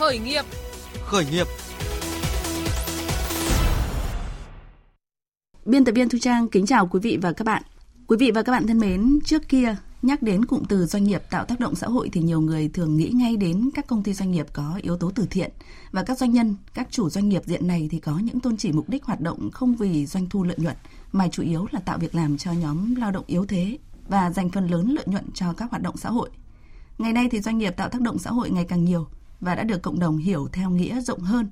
Khởi nghiệp. Khởi nghiệp. Biên tập viên Thu Trang kính chào quý vị và các bạn. Quý vị và các bạn thân mến, trước kia nhắc đến cụm từ doanh nghiệp tạo tác động xã hội thì nhiều người thường nghĩ ngay đến các công ty doanh nghiệp có yếu tố từ thiện và các doanh nhân, các chủ doanh nghiệp diện này thì có những tôn chỉ mục đích hoạt động không vì doanh thu lợi nhuận mà chủ yếu là tạo việc làm cho nhóm lao động yếu thế và dành phần lớn lợi nhuận cho các hoạt động xã hội. Ngày nay thì doanh nghiệp tạo tác động xã hội ngày càng nhiều và đã được cộng đồng hiểu theo nghĩa rộng hơn.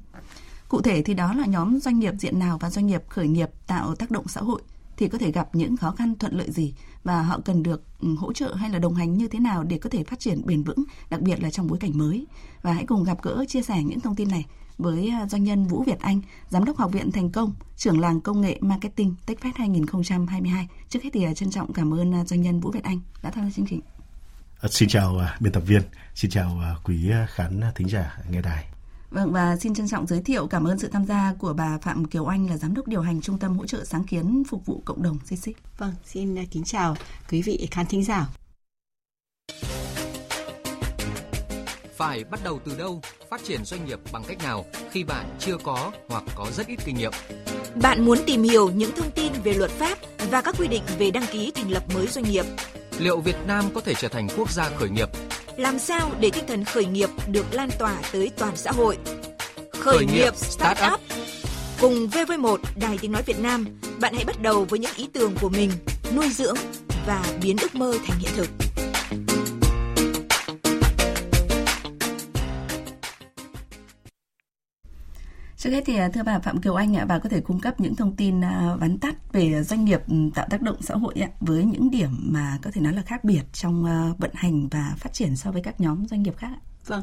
Cụ thể thì đó là nhóm doanh nghiệp diện nào và doanh nghiệp khởi nghiệp tạo tác động xã hội thì có thể gặp những khó khăn thuận lợi gì và họ cần được ừ, hỗ trợ hay là đồng hành như thế nào để có thể phát triển bền vững, đặc biệt là trong bối cảnh mới. Và hãy cùng gặp gỡ chia sẻ những thông tin này với à, doanh nhân Vũ Việt Anh, Giám đốc Học viện Thành Công, trưởng làng công nghệ marketing TechFest 2022. Trước hết thì à, trân trọng cảm ơn à, doanh nhân Vũ Việt Anh đã tham gia chương trình. Xin chào biên tập viên, xin chào quý khán thính giả nghe đài. Vâng và xin trân trọng giới thiệu cảm ơn sự tham gia của bà Phạm Kiều Anh là giám đốc điều hành Trung tâm hỗ trợ sáng kiến phục vụ cộng đồng CC. Vâng, xin kính chào quý vị khán thính giả. Phải bắt đầu từ đâu, phát triển doanh nghiệp bằng cách nào khi bạn chưa có hoặc có rất ít kinh nghiệm? Bạn muốn tìm hiểu những thông tin về luật pháp và các quy định về đăng ký thành lập mới doanh nghiệp. Liệu Việt Nam có thể trở thành quốc gia khởi nghiệp làm sao để tinh thần khởi nghiệp được lan tỏa tới toàn xã hội. Khởi, khởi nghiệp Startup Cùng VV1 Đài Tiếng Nói Việt Nam, bạn hãy bắt đầu với những ý tưởng của mình, nuôi dưỡng và biến ước mơ thành hiện thực. Trước hết thì à, thưa bà Phạm Kiều Anh ạ, bà có thể cung cấp những thông tin à, vắn tắt về doanh nghiệp ừ, tạo tác động xã hội ạ, với những điểm mà có thể nói là khác biệt trong ờ, vận hành và phát triển so với các nhóm doanh nghiệp khác ạ. Vâng.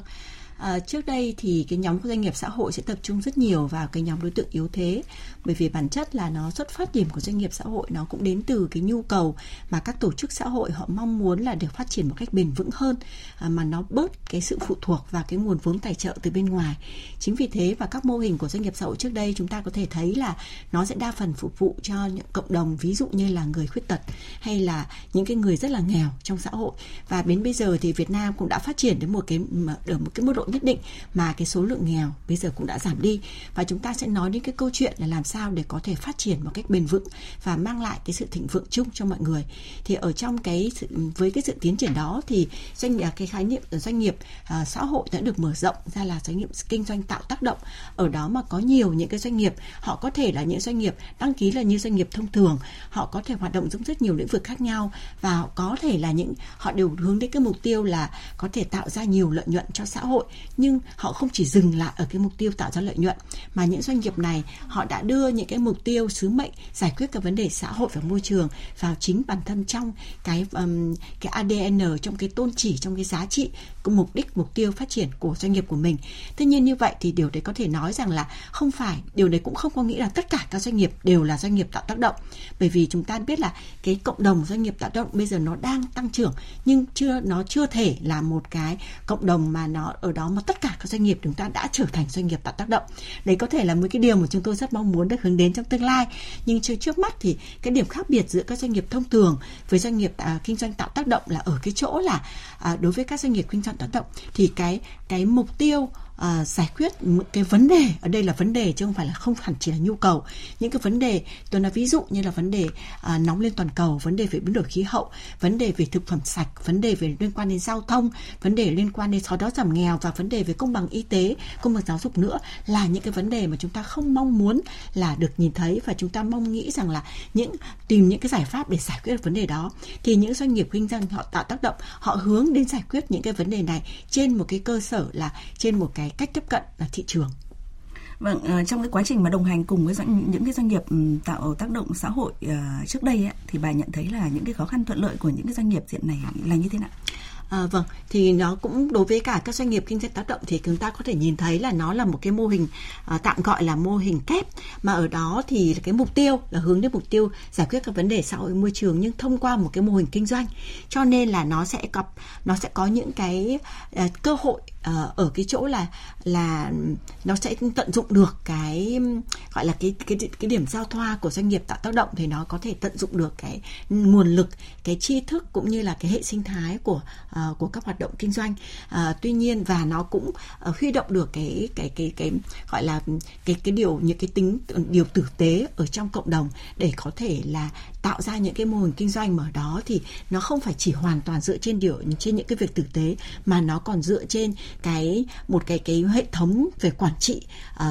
À, trước đây thì cái nhóm doanh nghiệp xã hội sẽ tập trung rất nhiều vào cái nhóm đối tượng yếu thế bởi vì bản chất là nó xuất phát điểm của doanh nghiệp xã hội nó cũng đến từ cái nhu cầu mà các tổ chức xã hội họ mong muốn là được phát triển một cách bền vững hơn à, mà nó bớt cái sự phụ thuộc vào cái nguồn vốn tài trợ từ bên ngoài. Chính vì thế và các mô hình của doanh nghiệp xã hội trước đây chúng ta có thể thấy là nó sẽ đa phần phục vụ cho những cộng đồng ví dụ như là người khuyết tật hay là những cái người rất là nghèo trong xã hội. Và đến bây giờ thì Việt Nam cũng đã phát triển đến một cái ở một cái mức độ nhất định mà cái số lượng nghèo bây giờ cũng đã giảm đi. Và chúng ta sẽ nói đến cái câu chuyện là làm sao để có thể phát triển một cách bền vững và mang lại cái sự thịnh vượng chung cho mọi người. Thì ở trong cái sự, với cái sự tiến triển đó thì doanh nghiệp cái khái niệm doanh nghiệp uh, xã hội đã được mở rộng ra là doanh nghiệp kinh doanh tạo tác động. Ở đó mà có nhiều những cái doanh nghiệp họ có thể là những doanh nghiệp đăng ký là như doanh nghiệp thông thường. Họ có thể hoạt động trong rất nhiều lĩnh vực khác nhau và họ có thể là những họ đều hướng đến cái mục tiêu là có thể tạo ra nhiều lợi nhuận cho xã hội nhưng họ không chỉ dừng lại ở cái mục tiêu tạo ra lợi nhuận mà những doanh nghiệp này họ đã đưa những cái mục tiêu sứ mệnh giải quyết các vấn đề xã hội và môi trường vào chính bản thân trong cái um, cái ADN trong cái tôn chỉ trong cái giá trị cái mục đích mục tiêu phát triển của doanh nghiệp của mình. Tuy nhiên như vậy thì điều đấy có thể nói rằng là không phải điều đấy cũng không có nghĩa là tất cả các doanh nghiệp đều là doanh nghiệp tạo tác động. Bởi vì chúng ta biết là cái cộng đồng doanh nghiệp tạo tác động bây giờ nó đang tăng trưởng nhưng chưa nó chưa thể là một cái cộng đồng mà nó ở đó mà tất cả các doanh nghiệp chúng ta đã trở thành doanh nghiệp tạo tác động. Đấy có thể là một cái điều mà chúng tôi rất mong muốn được hướng đến trong tương lai. Nhưng trước mắt thì cái điểm khác biệt giữa các doanh nghiệp thông thường với doanh nghiệp à, kinh doanh tạo tác động là ở cái chỗ là à, đối với các doanh nghiệp kinh doanh tạo tác động thì cái cái mục tiêu uh, giải quyết cái vấn đề ở đây là vấn đề chứ không phải là không hẳn chỉ là nhu cầu. Những cái vấn đề tôi nói ví dụ như là vấn đề uh, nóng lên toàn cầu vấn đề về biến đổi khí hậu vấn đề về thực phẩm sạch vấn đề về liên quan đến giao thông vấn đề liên quan đến xóa đói giảm nghèo và vấn đề về công bằng y tế công bằng giáo dục nữa là những cái vấn đề mà chúng ta không mong muốn là được nhìn thấy và chúng ta mong nghĩ rằng là những tìm những cái giải pháp để giải quyết được vấn đề đó. Thì những doanh nghiệp kinh doanh họ tạo tác động họ hướng đến giải quyết những cái vấn đề này trên một cái cơ sở là trên một cái cái cách tiếp cận là thị trường? Vâng, uh, trong cái quá trình mà đồng hành cùng với doanh, những cái doanh nghiệp um, tạo tác động xã hội uh, trước đây ấy, thì bà nhận thấy là những cái khó khăn thuận lợi của những cái doanh nghiệp diện này là như thế nào? À, vâng, thì nó cũng đối với cả các doanh nghiệp kinh doanh tác động thì chúng ta có thể nhìn thấy là nó là một cái mô hình à, tạm gọi là mô hình kép. Mà ở đó thì cái mục tiêu là hướng đến mục tiêu giải quyết các vấn đề xã hội môi trường nhưng thông qua một cái mô hình kinh doanh. Cho nên là nó sẽ có nó sẽ có những cái uh, cơ hội uh, ở cái chỗ là là nó sẽ tận dụng được cái gọi là cái cái cái điểm giao thoa của doanh nghiệp tạo tác động thì nó có thể tận dụng được cái nguồn lực cái tri thức cũng như là cái hệ sinh thái của uh, của các hoạt động kinh doanh. Uh, tuy nhiên và nó cũng uh, huy động được cái cái cái cái gọi là cái cái điều những cái tính điều tử tế ở trong cộng đồng để có thể là tạo ra những cái mô hình kinh doanh mà ở đó thì nó không phải chỉ hoàn toàn dựa trên điều trên những cái việc tử tế mà nó còn dựa trên cái một cái cái hệ thống về quản trị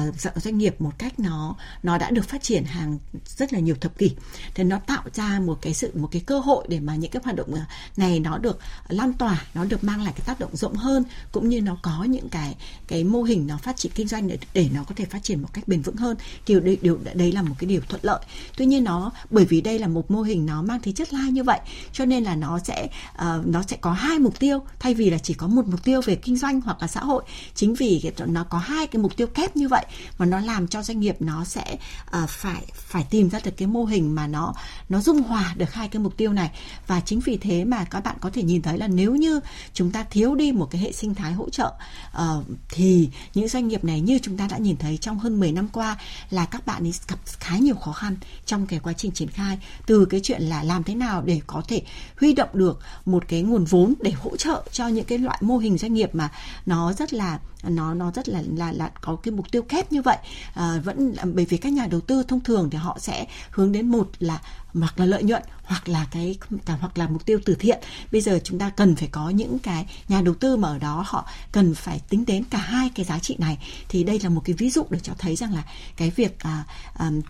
uh, doanh nghiệp một cách nó nó đã được phát triển hàng rất là nhiều thập kỷ. Thì nó tạo ra một cái sự một cái cơ hội để mà những cái hoạt động ờ, này nó được lan tỏa nó được mang lại cái tác động rộng hơn cũng như nó có những cái cái mô hình nó phát triển kinh doanh để, để nó có thể phát triển một cách bền vững hơn. Thì điều điều đấy là một cái điều thuận lợi. Tuy nhiên nó bởi vì đây là một mô hình nó mang tính chất lai như vậy cho nên là nó sẽ uh, nó sẽ có hai mục tiêu thay vì là chỉ có một mục tiêu về kinh doanh hoặc là xã hội. Chính vì cái, nó có hai cái mục tiêu kép như vậy và nó làm cho doanh nghiệp nó sẽ uh, phải phải tìm ra được cái mô hình mà nó nó dung hòa được hai cái mục tiêu này. Và chính vì thế mà các bạn có thể nhìn thấy là nếu như chúng ta thiếu đi một cái hệ sinh thái hỗ trợ uh, thì những doanh nghiệp này như chúng ta đã nhìn thấy trong hơn 10 năm qua là các bạn ấy gặp khá nhiều khó khăn trong cái quá trình triển khai. Từ cái chuyện là làm thế nào để có thể huy động được một cái nguồn vốn để hỗ trợ cho những cái loại mô hình doanh nghiệp mà nó rất là nó nó rất là là là có cái mục tiêu kép như vậy. À, vẫn bởi vì các nhà đầu tư thông thường thì họ sẽ hướng đến một là hoặc là lợi nhuận hoặc là cái cả hoặc là mục tiêu từ thiện. Bây giờ chúng ta cần phải có những cái nhà đầu tư mà ở đó họ cần phải tính đến cả hai cái giá trị này. Thì đây là một cái ví dụ để cho thấy rằng là cái việc à,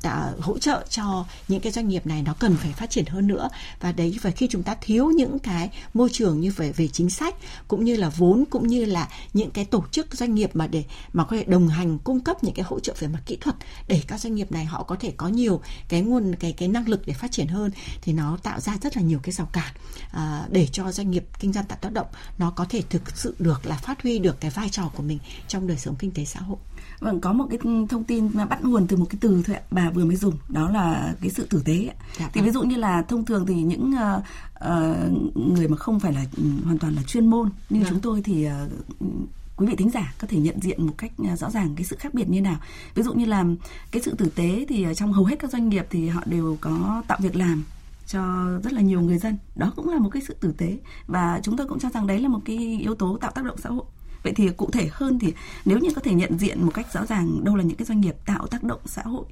à, hỗ trợ cho những cái doanh nghiệp này nó cần phải phát triển hơn nữa. Và đấy và khi chúng ta thiếu những cái môi trường như về về chính sách cũng như là vốn cũng như là những cái tổ chức doanh nghiệp mà để mà có thể đồng hành cung cấp những cái hỗ trợ về mặt kỹ thuật để các doanh nghiệp này họ có thể có nhiều cái nguồn cái cái năng lực để phát triển hơn thì nó tạo ra rất là nhiều cái rào cản à, để cho doanh nghiệp kinh doanh tạo tác động nó có thể thực sự được là phát huy được cái vai trò của mình trong đời sống kinh tế xã hội. Vâng, có một cái thông tin mà bắt nguồn từ một cái từ thôi ạ, bà vừa mới dùng, đó là cái sự tử tế. Dạ, thì ví vâng. dụ như là thông thường thì những uh, uh, người mà không phải là um, hoàn toàn là chuyên môn như dạ. chúng tôi thì uh, quý vị thính giả có thể nhận diện một cách à, rõ ràng cái sự khác biệt như nào. Ví dụ như là cái sự tử tế thì à, trong hầu hết các doanh nghiệp thì họ đều có tạo việc làm cho rất là nhiều người dân. Đó cũng là một cái sự tử tế và chúng tôi cũng cho rằng đấy là một cái yếu tố tạo tác động xã hội. Vậy thì cụ thể hơn thì nếu như có thể nhận diện một cách rõ ràng đâu là những cái doanh nghiệp tạo tác động xã hội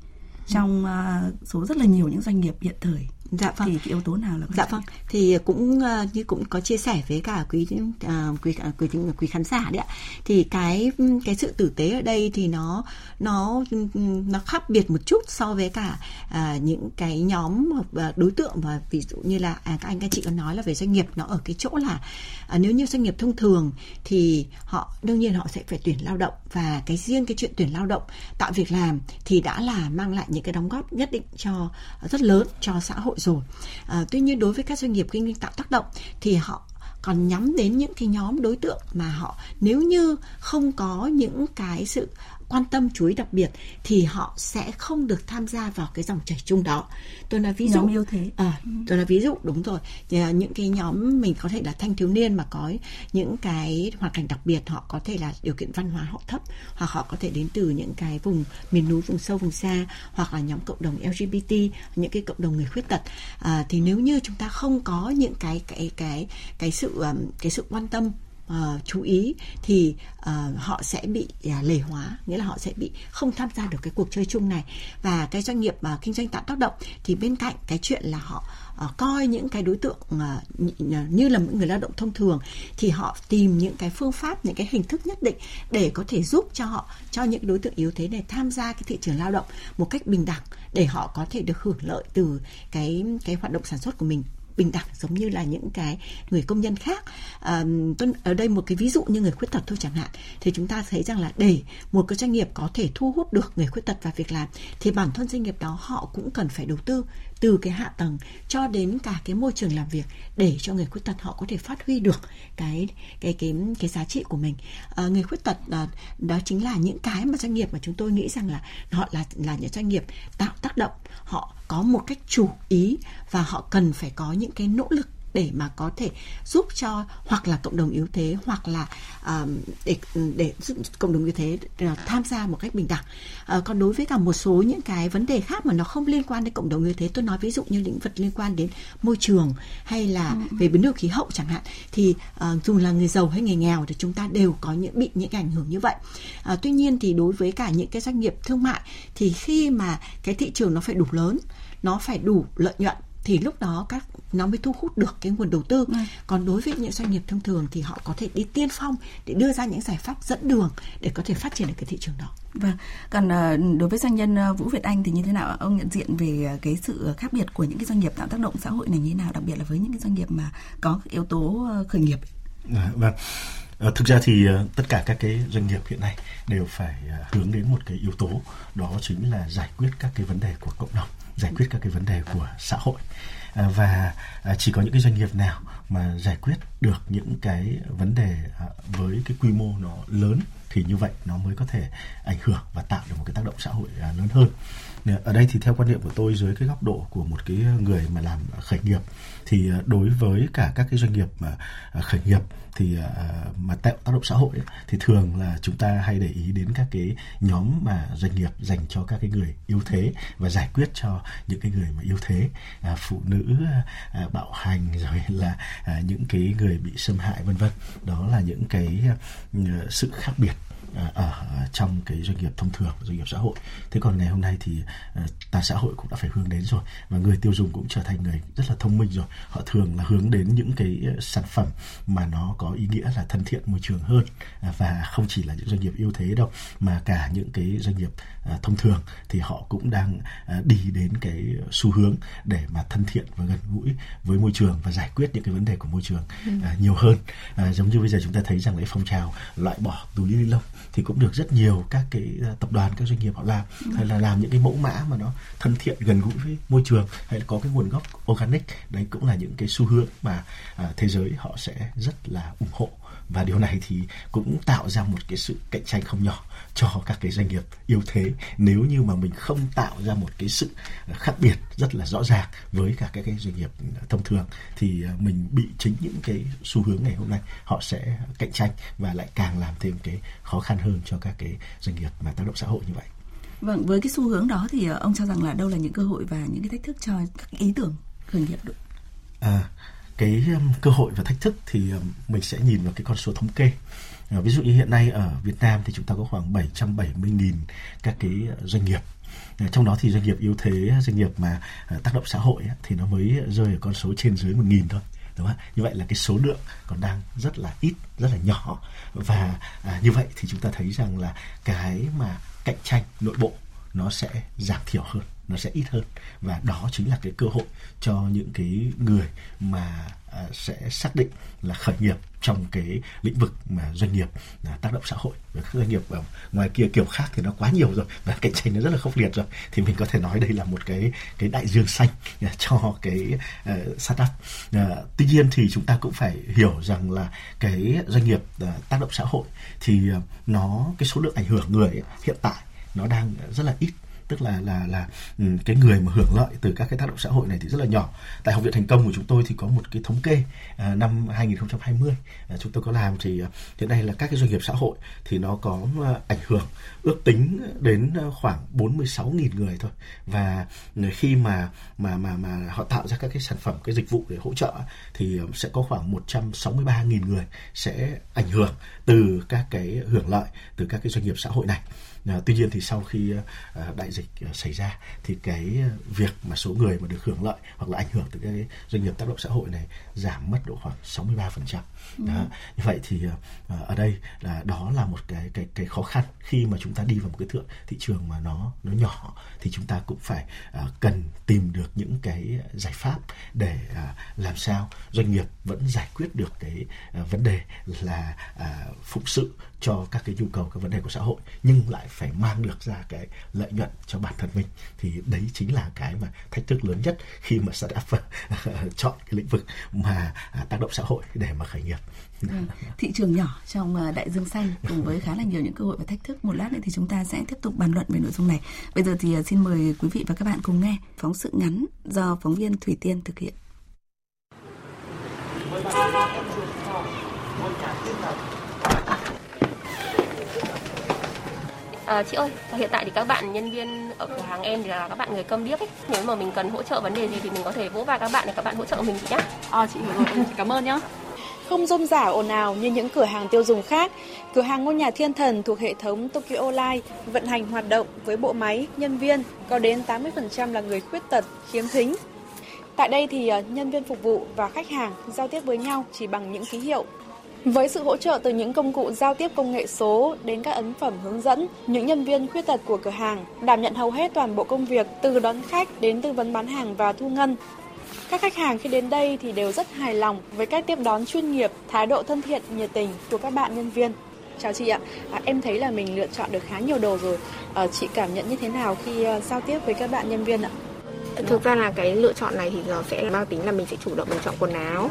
trong à, số rất là nhiều những doanh nghiệp hiện thời dạ vâng. thì cái yếu tố nào là dạ vâng. thì cũng uh, như cũng có chia sẻ với cả quý uh, quý uh, quý quý khán giả đấy ạ. Thì cái cái sự tử tế ở đây thì nó nó nó khác biệt một chút so với cả uh, những cái nhóm uh, đối tượng và ví dụ như là à, các anh các chị có nói là về doanh nghiệp nó ở cái chỗ là uh, nếu như doanh nghiệp thông thường thì họ đương nhiên họ sẽ phải tuyển lao động. Và cái riêng cái chuyện tuyển lao động tạo việc làm thì đã là mang lại những cái đóng góp nhất định cho rất lớn cho xã hội rồi. À, tuy nhiên đối với các doanh nghiệp kinh doanh tạo tác động thì họ còn nhắm đến những cái nhóm đối tượng mà họ nếu như không có những cái sự quan tâm chú ý đặc biệt thì họ sẽ không được tham gia vào cái dòng chảy chung đó. Tôi nói ví dụ nhóm yêu thế. à, tôi nói ví dụ đúng rồi. À, những cái nhóm mình có thể là thanh thiếu niên mà có những cái hoàn cảnh đặc biệt họ có thể là điều kiện văn hóa họ thấp hoặc họ có thể đến từ những cái vùng miền núi vùng sâu vùng xa hoặc là nhóm cộng đồng LGBT những cái cộng đồng người khuyết tật. À, thì nếu như chúng ta không có những cái cái cái cái sự cái sự quan tâm uh, chú ý thì uh, họ sẽ bị uh, lề hóa nghĩa là họ sẽ bị không tham gia được cái cuộc chơi chung này. Và cái doanh nghiệp uh, kinh doanh tạo tác động thì bên cạnh cái chuyện là họ uh, coi những cái đối tượng uh, như là những người lao động thông thường thì họ tìm những cái phương pháp những cái hình thức nhất định để có thể giúp cho họ cho những đối tượng yếu thế này tham gia cái thị trường lao động một cách bình đẳng để họ có thể được hưởng lợi từ cái cái hoạt động sản xuất của mình bình đẳng giống như là những cái người công nhân khác. À, tôi ở đây một cái ví dụ như người khuyết tật thôi chẳng hạn thì chúng ta thấy rằng là để một cái doanh nghiệp có thể thu hút được người khuyết tật vào việc làm thì bản thân doanh nghiệp đó họ cũng cần phải đầu tư từ cái hạ tầng cho đến cả cái môi trường làm việc để cho người khuyết tật họ có thể phát huy được cái cái cái cái giá trị của mình. À, người khuyết tật đó, đó chính là những cái mà doanh nghiệp mà chúng tôi nghĩ rằng là họ là là những doanh nghiệp tạo tác động họ có một cách chủ ý và họ cần phải có những cái nỗ lực để mà có thể giúp cho hoặc là cộng đồng yếu thế hoặc là uh, để để giúp cộng đồng yếu thế uh, tham gia một cách bình đẳng uh, còn đối với cả một số những cái vấn đề khác mà nó không liên quan đến cộng đồng yếu thế tôi nói ví dụ như lĩnh vực liên quan đến môi trường hay là ừ. về biến đổi khí hậu chẳng hạn thì uh, dù là người giàu hay người nghèo thì chúng ta đều có những bị những ảnh hưởng như vậy uh, tuy nhiên thì đối với cả những cái doanh nghiệp thương mại thì khi mà cái thị trường nó phải đủ lớn nó phải đủ lợi nhuận thì lúc đó các nó mới thu hút được cái nguồn đầu tư. Ừ. Còn đối với những doanh nghiệp thông thường thì họ có thể đi tiên phong để đưa ra những giải pháp dẫn đường để có thể phát triển được cái thị trường đó. Vâng. Còn ờ, đối với doanh nhân ờ, Vũ Việt Anh thì như thế nào? Ông nhận diện về ờ, cái sự khác biệt của những cái doanh nghiệp tạo tác động xã hội này như thế nào, đặc biệt là với những cái doanh nghiệp mà có yếu tố khởi nghiệp? À, vâng. À, Ờ, thực ra thì ờ, tất cả các cái doanh nghiệp hiện nay đều phải ờ, hướng đến một cái yếu tố, đó chính là giải quyết các cái vấn đề của cộng đồng, giải quyết các cái vấn đề của xã hội. Và chỉ có những cái doanh nghiệp nào mà giải quyết được những cái vấn đề với cái quy mô nó lớn thì như vậy nó mới có thể ảnh hưởng và tạo được một cái tác động xã hội à, lớn hơn. Ở đây thì theo quan niệm của tôi dưới cái góc độ của một cái người mà làm khởi nghiệp thì à, đối với cả các cái doanh nghiệp mà à, khởi nghiệp thì mà tạo tác động xã hội ấy, thì thường là chúng ta hay để ý đến các cái nhóm mà doanh nghiệp dành cho các cái người yếu thế và giải quyết cho những cái người mà yếu thế. Phụ nữ uh, bạo hành rồi là những cái người bị xâm hại vân vân. Đó là những cái sự khác biệt ở trong cái doanh nghiệp thông thường doanh nghiệp xã hội. Thế còn ngày hôm nay thì uh, toàn xã hội cũng đã phải hướng đến rồi và người tiêu dùng cũng trở thành người rất là thông minh rồi. Họ thường là hướng đến những cái sản phẩm mà nó có ý nghĩa là thân thiện môi trường hơn và không chỉ là những doanh nghiệp ưu thế đâu mà cả những cái doanh nghiệp thông thường thì họ cũng đang đi đến cái xu hướng để mà thân thiện và gần gũi với môi trường và giải quyết những cái vấn đề của môi trường uh, nhiều hơn. Giống như bây giờ chúng ta thấy rằng cái phong trào loại bỏ túi ni lông thì cũng được rất nhiều các cái à, tập đoàn các doanh nghiệp họ làm ừ. hay là làm những cái mẫu mã mà nó thân thiện gần gũi với môi trường hay là có cái nguồn gốc organic đấy cũng là những cái xu hướng mà à, thế giới họ sẽ rất là ủng hộ và điều này thì cũng tạo ra một cái sự cạnh tranh không nhỏ cho các cái doanh nghiệp yếu thế nếu như mà mình không tạo ra một cái sự khác biệt rất là rõ ràng với cả các cái doanh nghiệp thông thường thì à, mình bị chính những cái xu hướng ngày hôm nay họ sẽ cạnh tranh và lại càng làm thêm cái khó khăn hơn cho các cái doanh nghiệp mà tác động xã hội như vậy. Vâng, với cái xu hướng đó thì à, ông cho rằng là đâu là những cơ hội và những cái thách thức cho các ý tưởng khởi nghiệp được? À, cái um, cơ hội và thách thức thì um, mình sẽ nhìn vào cái con số thống kê. Ờ, ví dụ như hiện nay ở Việt Nam thì chúng ta có khoảng 770.000 các cái ờ, doanh nghiệp ờ, trong đó thì doanh nghiệp yếu thế doanh nghiệp mà tác động xã hội thì nó mới rơi ở con số trên dưới một nghìn thôi đúng không? như vậy là cái số lượng còn đang rất là ít rất là nhỏ và à, như vậy thì chúng ta thấy rằng là cái mà cạnh tranh nội bộ nó sẽ giảm thiểu hơn nó sẽ ít hơn. Và đó chính là cái cơ hội cho những cái người mà à, sẽ xác định là khởi nghiệp trong cái lĩnh vực mà doanh nghiệp là tác động xã hội. Và các doanh nghiệp ở ngoài kia kiểu khác thì nó quá nhiều rồi và cạnh tranh nó rất là khốc liệt rồi. Thì mình có thể nói đây là một cái cái đại dương xanh cho cái uh, startup. Uh, tuy nhiên thì chúng ta cũng phải hiểu rằng là cái doanh nghiệp uh, tác động xã hội thì uh, nó cái số lượng ảnh hưởng người ấy, hiện tại nó đang rất là ít tức là là là ừ, cái người mà hưởng lợi từ các cái tác động xã hội này thì rất là nhỏ. Tại học viện thành công của chúng tôi thì có một cái thống kê à, năm 2020 à, chúng tôi có làm thì à, hiện nay là các cái doanh nghiệp xã hội thì nó có à, ảnh hưởng ước tính đến à, khoảng 46.000 người thôi và khi mà mà mà mà họ tạo ra các cái sản phẩm cái dịch vụ để hỗ trợ thì sẽ có khoảng 163.000 người sẽ ảnh hưởng từ các cái hưởng lợi từ các cái doanh nghiệp xã hội này tuy nhiên thì sau khi à, đại dịch à, xảy ra thì cái việc mà số người mà được hưởng lợi hoặc là ảnh hưởng từ cái doanh nghiệp tác động xã hội này giảm mất độ khoảng 63%. Ừ. Đó. Như vậy thì ở đây là đó là một cái cái cái khó khăn khi mà chúng ta đi vào một cái thượng thị trường mà nó nó nhỏ thì chúng ta cũng phải cần tìm được những cái giải pháp để làm sao doanh nghiệp vẫn giải quyết được cái vấn đề là phụng sự cho các cái nhu cầu các vấn đề của xã hội, nhưng lại phải mang được ra cái lợi nhuận cho bản thân mình. Thì đấy chính là cái mà thách thức lớn nhất khi mà startup chọn cái lĩnh vực mà à, tác động xã hội để mà khởi nghiệp. Ừ. Thị trường nhỏ trong ờ, đại dương xanh cùng với khá là nhiều những cơ hội và thách thức. Một lát nữa thì chúng ta sẽ tiếp tục bàn luận về nội dung này. Bây giờ thì ờ, xin mời quý vị và các bạn cùng nghe phóng sự ngắn do phóng viên thủy tiên thực hiện. À, chị ơi, hiện tại thì các bạn nhân viên ở cửa hàng em thì là các bạn người câm điếc ấy. Nếu mà mình cần hỗ trợ vấn đề gì thì mình có thể vỗ vai các bạn để các bạn hỗ trợ mình chị nhé. À, ờ, chị hiểu rồi, chị cảm ơn nhá. Không rôm rả ồn ào như những cửa hàng tiêu dùng khác, cửa hàng ngôi nhà thiên thần thuộc hệ thống Tokyo Life vận hành hoạt động với bộ máy, nhân viên có đến 80% là người khuyết tật, khiếm thính. Tại đây thì ờ, nhân viên phục vụ và khách hàng giao tiếp với nhau chỉ bằng những ký hiệu. Với sự hỗ trợ từ những công cụ giao tiếp công nghệ số đến các ấn phẩm hướng dẫn, những nhân viên khuyết tật của cửa hàng đảm nhận hầu hết toàn bộ công việc từ đón khách đến tư vấn bán hàng và thu ngân. Các khách hàng khi đến đây thì đều rất hài lòng với cách tiếp đón chuyên nghiệp, thái độ thân thiện, nhiệt tình của các bạn nhân viên. Chào chị ạ, à, em thấy là mình lựa chọn được khá nhiều đồ rồi. À, chị cảm nhận như thế nào khi ờ, giao tiếp với các bạn nhân viên ạ? Thực ra là cái lựa chọn này thì nó sẽ mang tính là mình sẽ chủ động mình chọn quần áo.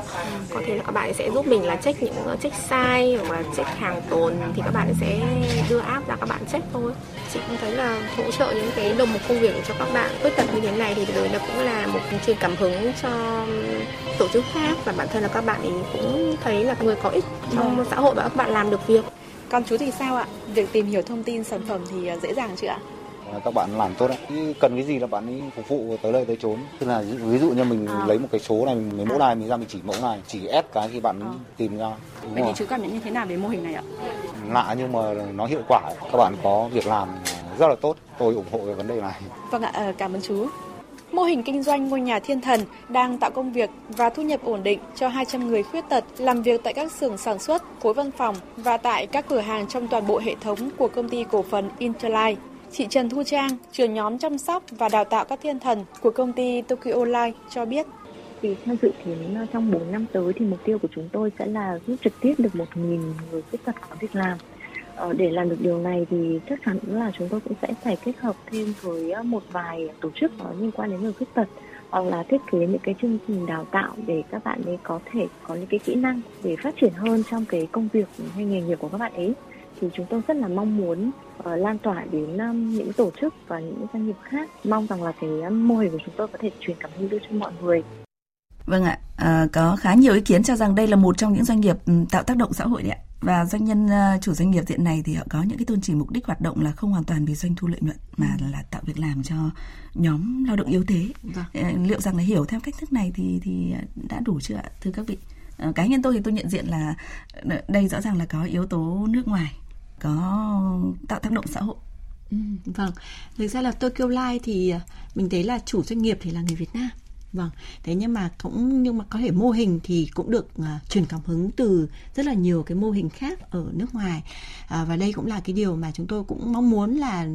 Có thể là các bạn sẽ giúp mình là check những check size hoặc là check hàng tồn thì các bạn sẽ đưa app ra các bạn check thôi. Chị cũng thấy là hỗ trợ những cái đồng một công việc cho các bạn khuyết tật như thế này thì đấy là cũng là một truyền cảm hứng cho tổ chức khác và bản thân là các bạn ấy cũng thấy là người có ích trong vâng. xã hội và các bạn làm được việc. Còn chú thì sao ạ? Việc tìm hiểu thông tin sản phẩm thì dễ dàng chưa ạ? Các bạn làm tốt đấy. Cần cái gì là bạn ấy phục vụ tới đây tới chốn. Tức là ví dụ như mình à. lấy một cái số này mình mẫu này mình ra mình chỉ mẫu này chỉ ép cái thì bạn à. tìm ra. Đúng vậy thì chú cảm nhận như thế nào về mô hình này ạ? Lạ nhưng mà nó hiệu quả. Các bạn có việc làm rất là tốt. Tôi ủng hộ về vấn đề này. Vâng ạ ờ, cảm ơn chú. Mô hình kinh doanh ngôi nhà thiên thần đang tạo công việc và thu nhập ổn định cho 200 người khuyết tật làm việc tại các xưởng sản xuất, khối văn phòng và tại các cửa hàng trong toàn bộ hệ thống của công ty cổ phần Interlife. Chị Trần Thu Trang, trưởng nhóm chăm sóc và đào tạo các thiên thần của công ty Tokyo Life cho biết. Thì theo dự kiến ờ, trong 4 năm tới thì mục tiêu của chúng tôi sẽ là giúp trực tiếp được 1.000 người khuyết tật có việc làm. Ờ, để làm được điều này thì chắc chắn là chúng tôi cũng sẽ phải kết hợp thêm với ờ, một vài tổ chức liên quan đến người khuyết tật hoặc là thiết kế những cái chương trình đào tạo để các bạn ấy có thể có những cái kỹ năng để phát triển hơn trong cái công việc hay nghề nghiệp của các bạn ấy thì chúng tôi rất là mong muốn uh, lan tỏa đến um, những tổ chức và những doanh nghiệp khác mong rằng là cái um, mô hình của chúng tôi có thể truyền cảm hứng đưa cho mọi người Vâng ạ, à, có khá nhiều ý kiến cho rằng đây là một trong những doanh nghiệp tạo tác động xã hội đấy ạ. Và doanh nhân chủ doanh nghiệp hiện này thì họ có những cái tôn chỉ mục đích hoạt động là không hoàn toàn vì doanh thu lợi nhuận mà ừ. là tạo việc làm cho nhóm lao động yếu thế. Vâng. Uh, liệu rằng là hiểu theo cách thức này thì thì đã đủ chưa ạ, thưa các vị? Cá nhân tôi thì tôi nhận diện là đây rõ ràng là có yếu tố nước ngoài có tạo tác động xã hội. Ừ, vâng, thực ra là Tokyo Life thì à, mình thấy là chủ doanh nghiệp thì là người Việt Nam. Vâng, thế nhưng mà cũng nhưng mà có thể mô hình thì cũng được uh, truyền cảm hứng từ rất là nhiều cái mô hình khác ở nước ngoài. Uh, và đây cũng là cái điều mà chúng tôi cũng mong muốn là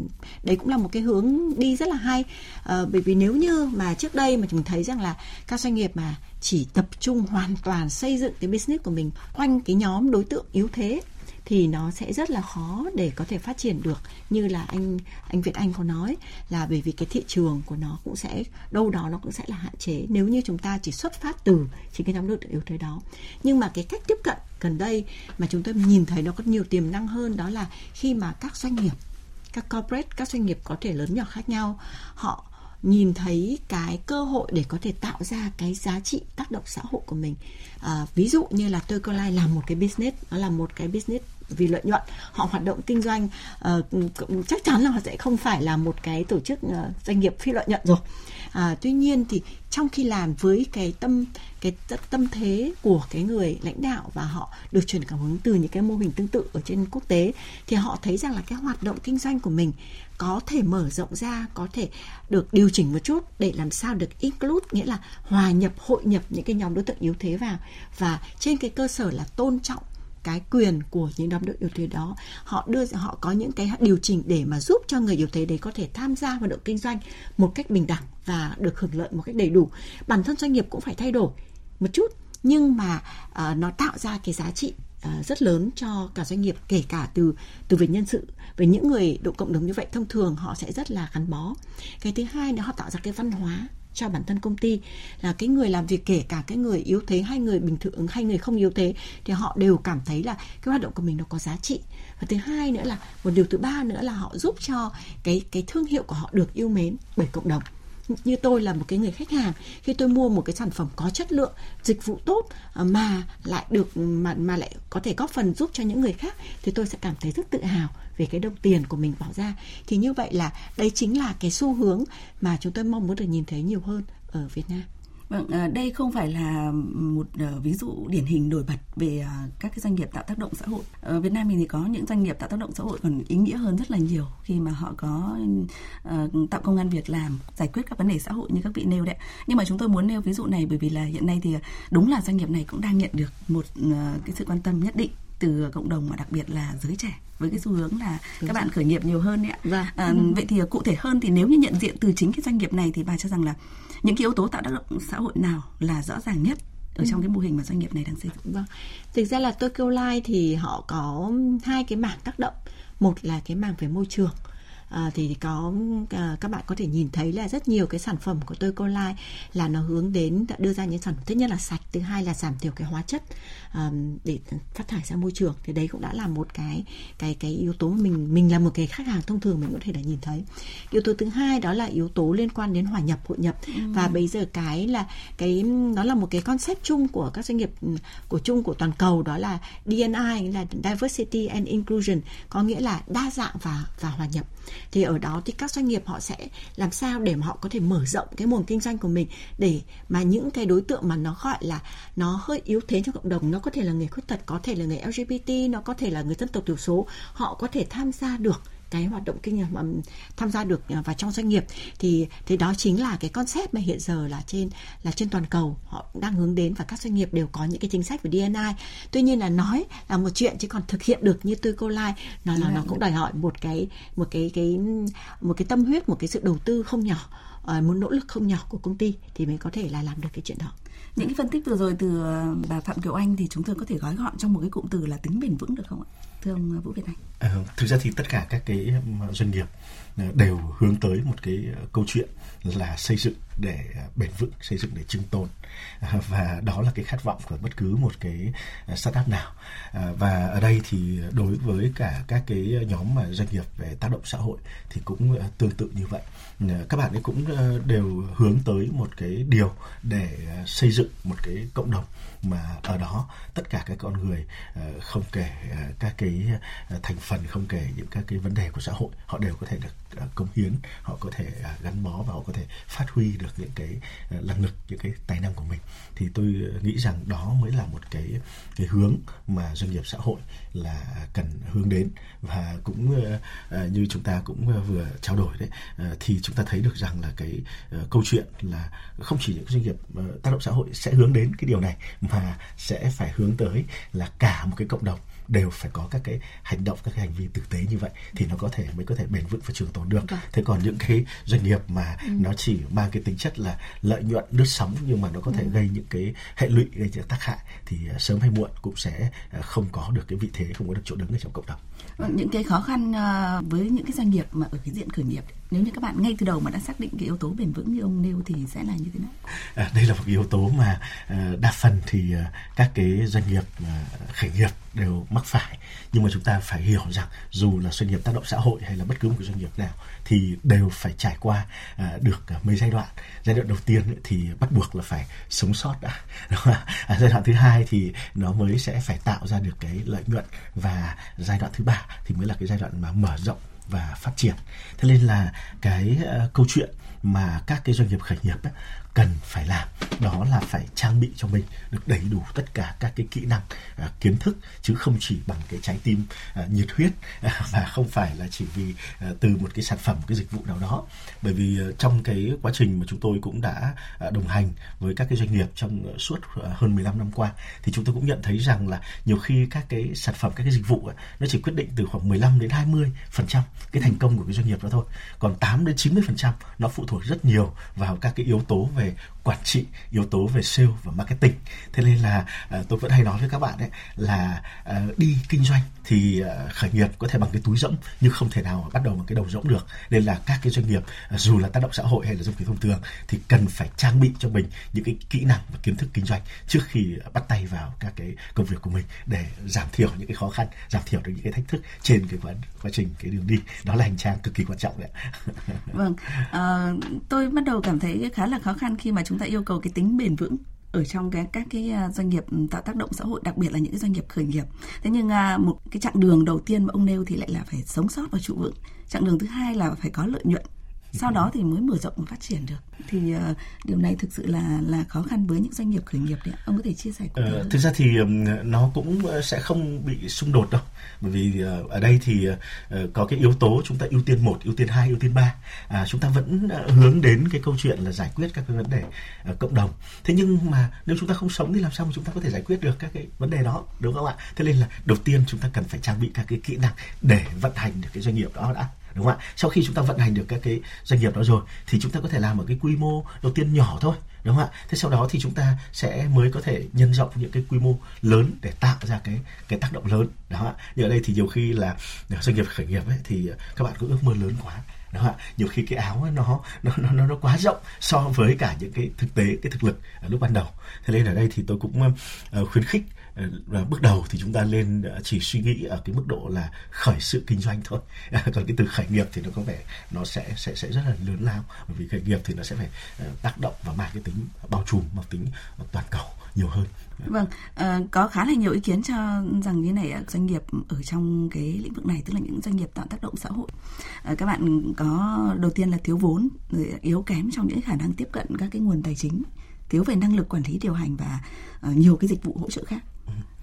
đấy cũng là một cái hướng đi rất là hay. Uh, bởi vì nếu như mà trước đây mà chúng thấy rằng là các doanh nghiệp mà chỉ tập trung hoàn toàn xây dựng cái business của mình quanh cái nhóm đối tượng yếu thế thì nó sẽ rất là khó để có thể phát triển được. Như là anh anh Việt Anh có nói là bởi vì cái thị trường của nó cũng sẽ đâu đó nó cũng sẽ là hạn chế nếu như chúng ta chỉ xuất phát từ chính cái nhóm đối tượng yếu thế đó. Nhưng mà cái cách tiếp cận gần đây mà chúng tôi nhìn thấy nó có nhiều tiềm năng hơn đó là khi mà các doanh nghiệp các corporate các doanh nghiệp có thể lớn nhỏ khác nhau họ nhìn thấy cái cơ hội để có thể tạo ra cái giá trị tác động xã hội của mình. À, ví dụ như là tôi Life làm một cái business nó là một cái business vì lợi nhuận. Họ hoạt động kinh doanh uh, chắc chắn là họ sẽ không phải là một cái tổ chức uh, doanh nghiệp phi lợi nhuận rồi. À, tuy nhiên thì trong khi làm với cái tâm cái tâm thế của cái người lãnh đạo và họ được truyền cảm hứng từ những cái mô hình tương tự ở trên quốc tế thì họ thấy rằng là cái hoạt động kinh doanh của mình có thể mở rộng ra có thể được điều chỉnh một chút để làm sao được include nghĩa là hòa nhập hội nhập những cái nhóm đối tượng yếu thế vào. Và trên cái cơ sở là tôn trọng cái quyền của những nhóm đội yếu thế đó. Họ đưa họ có những cái điều chỉnh để mà giúp cho người yếu thế đấy có thể tham gia hoạt động kinh doanh một cách bình đẳng và được hưởng lợi một cách đầy đủ. Bản thân doanh nghiệp cũng phải thay đổi một chút nhưng mà uh, nó tạo ra cái giá trị uh, rất lớn cho cả doanh nghiệp kể cả từ từ về nhân sự. Về những người độ cộng đồng như vậy thông thường họ sẽ rất là gắn bó. Cái thứ hai nữa họ tạo ra cái văn hóa cho bản thân công ty là cái người làm việc, kể cả cái người yếu thế hay người bình thường, hay người không yếu thế, thì họ đều cảm thấy là cái hoạt động của mình nó có giá trị. Và thứ hai nữa là, một điều thứ ba nữa là họ giúp cho cái cái thương hiệu của họ được yêu mến bởi cộng đồng như tôi là một cái người khách hàng, khi tôi mua một cái sản phẩm có chất lượng, dịch vụ tốt à, mà lại được, mà mà lại có thể góp phần giúp cho những người khác, thì tôi sẽ cảm thấy rất tự hào về cái đồng tiền của mình bỏ ra thì như vậy là đây chính là cái xu hướng mà chúng tôi mong muốn được nhìn thấy nhiều hơn ở Việt Nam. Vâng, à, đây không phải là một ờ, ví dụ điển hình nổi bật về à, các cái doanh nghiệp tạo tác động xã hội. Ở Việt Nam mình thì có những doanh nghiệp tạo tác động xã hội còn ý nghĩa hơn rất là nhiều khi mà họ có uh, tạo công an việc làm, giải quyết các vấn đề xã hội như các vị nêu đấy. Nhưng mà chúng tôi muốn nêu ví dụ này bởi vì là hiện nay thì đúng là doanh nghiệp này cũng đang nhận được một uh, cái sự quan tâm nhất định từ cộng đồng và đặc biệt là giới trẻ với cái xu hướng là Đúng các bạn khởi nghiệp nhiều hơn đấy ạ. Vâng. À, vậy thì cụ thể hơn thì nếu như nhận diện từ chính cái doanh nghiệp này thì bà cho rằng là những cái yếu tố tạo tác động xã hội nào là rõ ràng nhất ở trong cái mô hình mà doanh nghiệp này đang xây dựng? Vâng. Thực ra là Tokyo Life thì họ có hai cái mảng tác động. Một là cái mảng về môi trường à, thì có à, các bạn có thể nhìn thấy là rất nhiều cái sản phẩm của tôi Life là nó hướng đến đưa ra những sản phẩm. Thứ nhất là sạch thứ hai là giảm thiểu cái hóa chất à, để phát thải ra môi trường. Thì đấy cũng đã là một cái cái cái yếu tố mình mình là một cái khách hàng thông thường mình có thể là nhìn thấy. Yếu tố thứ hai đó là yếu tố liên quan đến hòa nhập hội nhập. Ừ. và bây giờ cái là cái nó là một cái concept chung của các doanh nghiệp của chung của toàn cầu đó là DNI là diversity and inclusion có nghĩa là đa dạng và và hòa nhập thì ở đó thì các doanh nghiệp họ sẽ làm sao để mà họ có thể mở rộng cái nguồn kinh doanh của mình để mà những cái đối tượng mà nó gọi là nó hơi yếu thế trong cộng đồng, nó có thể là người khuyết tật, có thể là người LGBT nó có thể là người dân tộc thiểu số, họ có thể tham gia được cái hoạt động kinh mà tham gia được vào trong doanh nghiệp thì thì đó chính là cái concept mà hiện giờ là trên là trên toàn cầu. Họ đang hướng đến và các doanh nghiệp đều có những cái chính sách về DNI tuy nhiên là nói là một chuyện chứ còn thực hiện được như tôi cô lai nó là nó cũng đòi hỏi một cái một cái cái một cái tâm huyết một cái sự đầu tư không nhỏ ờ, một nỗ lực không nhỏ của công ty thì mới có thể là làm được cái chuyện đó. Những cái phân tích vừa rồi từ ờ, bà Phạm Kiều Anh thì chúng tôi có thể gói gọn trong một cái cụm từ là tính bền vững được không ạ? Thưa ông à, Vũ Việt Anh? À, vâng. thực ra thì tất cả các cái à, doanh nghiệp à, đều hướng tới một cái câu chuyện là xây dựng để à, bền vững, xây dựng để trưng tồn. À, và đó là cái khát vọng của bất cứ một cái à, startup nào. Và ở đây thì đối với cả các cái nhóm mà doanh nghiệp về tác động xã hội thì cũng tương tự như vậy. Các bạn ấy cũng đều hướng tới một cái điều để xây dựng một cái cộng đồng mà ở đó tất cả các con người không kể các cái thành phần không kể những các cái vấn đề của xã hội họ đều có thể được công hiến, họ có thể à, gắn bó và họ có thể phát huy được những cái à, năng lực, những cái tài năng của mình. Thì tôi à, nghĩ rằng đó mới là một cái cái hướng mà doanh nghiệp xã hội là cần hướng đến. Và cũng như chúng ta cũng vừa trao đổi đấy thì chúng ta thấy được rằng là cái câu chuyện là không chỉ những doanh nghiệp tác động xã hội sẽ hướng đến cái điều này, mà sẽ phải hướng tới là cả một cái cộng đồng đều phải có các cái hành động các cái hành vi thực tế như vậy thì nó có thể mới có thể bền vững và trường tồn được vâng. thế còn những cái doanh nghiệp mà ừ. nó chỉ mang cái tính chất là lợi nhuận lướt sóng nhưng mà nó có thể ừ. gây những cái hệ lụy gây những tác hại thì à, sớm hay muộn cũng sẽ à, không có được cái vị thế không có được chỗ đứng ở trong cộng đồng vâng, những cái khó khăn à, với những cái doanh nghiệp mà ở cái diện khởi nghiệp nếu như các bạn ngay từ đầu mà đã xác định cái yếu tố bền vững như ông nêu thì sẽ là như thế nào? À, đây là một yếu tố mà ờ, đa phần thì ờ, các cái doanh nghiệp ờ, khởi nghiệp đều mắc phải. Nhưng mà chúng ta phải hiểu rằng dù là doanh nghiệp tác động xã hội hay là bất cứ một cái doanh nghiệp nào thì đều phải trải qua được mấy giai đoạn. Giai đoạn đầu tiên thì bắt buộc là phải sống sót đã À, giai đoạn thứ hai thì nó mới sẽ phải tạo ra được cái lợi nhuận và giai đoạn thứ ba thì mới là cái giai đoạn mà mở rộng và phát triển. Thế nên là cái uh, câu chuyện mà các cái doanh nghiệp khởi nghiệp ấy, cần phải làm đó là phải trang bị cho mình được đầy đủ tất cả các cái kỹ năng à, kiến thức chứ không chỉ bằng cái trái tim à, nhiệt huyết à, và không phải là chỉ vì à, từ một cái sản phẩm một cái dịch vụ nào đó. Bởi vì à, trong cái quá trình mà chúng tôi cũng đã à, đồng hành với các cái doanh nghiệp trong uh, suốt uh, hơn 15 năm qua thì chúng tôi cũng nhận thấy rằng là nhiều khi các cái sản phẩm các cái dịch vụ ấy, nó chỉ quyết định từ khoảng 15 đến 20 phần trăm cái thành công của cái doanh nghiệp đó thôi. Còn 8 đến 90 phần trăm nó phụ thuộc rất nhiều vào các cái yếu tố về quản trị yếu tố về sale và marketing. Thế nên là uh, tôi vẫn hay nói với các bạn ấy là uh, đi kinh doanh thì uh, khởi nghiệp có thể bằng cái túi rỗng nhưng không thể nào bắt đầu bằng cái đầu rỗng được. Nên là các cái doanh nghiệp uh, dù là tác động xã hội hay là doanh nghiệp thông thường thì cần phải trang bị cho mình những cái kỹ năng và kiến thức kinh doanh trước khi bắt tay vào các cái công việc của mình để giảm thiểu những cái khó khăn giảm thiểu được những cái thách thức trên cái quá, quá trình cái đường đi. Đó là hành trang cực kỳ quan trọng đấy vâng à, tôi bắt đầu cảm thấy khá là khó khăn khi mà chúng ta yêu cầu cái tính bền vững ở trong cái, các cái à, doanh nghiệp ừ, tạo tác động xã hội, đặc biệt là những cái doanh nghiệp khởi nghiệp. Thế nhưng à, một cái chặng đường đầu tiên mà ông nêu thì lại là phải sống sót và trụ vững. Chặng đường thứ hai là phải có lợi nhuận sau đó thì mới mở rộng và phát triển được. Thì uh, điều này thực sự là là khó khăn với những doanh nghiệp khởi nghiệp đấy ông có thể chia sẻ cụ thể uh, thực ra thì um, nó cũng sẽ không bị xung đột đâu. Bởi vì uh, ở đây thì uh, có cái yếu tố chúng ta ưu tiên một ưu tiên hai ưu tiên ba. À, chúng ta vẫn uh, hướng đến cái câu chuyện là giải quyết các cái vấn đề uh, cộng đồng. Thế nhưng mà nếu chúng ta không sống thì làm sao mà chúng ta có thể giải quyết được các cái vấn đề đó đúng không ạ? Thế nên là đầu tiên chúng ta cần phải trang bị các cái kỹ năng để vận hành được cái doanh nghiệp đó đã đúng không ạ? Sau khi chúng ta vận hành được các cái doanh nghiệp đó rồi thì chúng ta có thể làm ở cái quy mô đầu tiên nhỏ thôi đúng không ạ? Thế sau đó thì chúng ta sẽ mới có thể nhân rộng những cái quy mô lớn để tạo ra cái cái tác động lớn đó ạ? Như ở đây thì nhiều khi là doanh nghiệp khởi nghiệp ấy, thì các bạn cũng ước mơ lớn quá đúng không ạ? Nhiều khi cái áo ấy nó nó nó nó quá rộng so với cả những cái thực tế cái thực lực ở lúc ban đầu. Thế nên ở đây thì tôi cũng uh, khuyến khích Ờ, bước đầu thì chúng ta lên ờ, chỉ suy nghĩ ở cái mức độ là khởi sự kinh doanh thôi. Còn cái từ khởi nghiệp thì nó có vẻ nó sẽ sẽ sẽ rất là lớn lao. Bởi vì khởi nghiệp thì nó sẽ phải ờ, tác động và mang cái tính bao trùm mang tính toàn cầu nhiều hơn. Vâng à, có khá là nhiều ý kiến cho rằng như này doanh nghiệp ở trong cái lĩnh vực này tức là những doanh nghiệp tạo tác động xã hội. À, các bạn có đầu tiên là thiếu vốn yếu kém trong những khả năng tiếp cận các cái nguồn tài chính thiếu về năng lực quản lý điều hành và nhiều cái dịch vụ hỗ trợ khác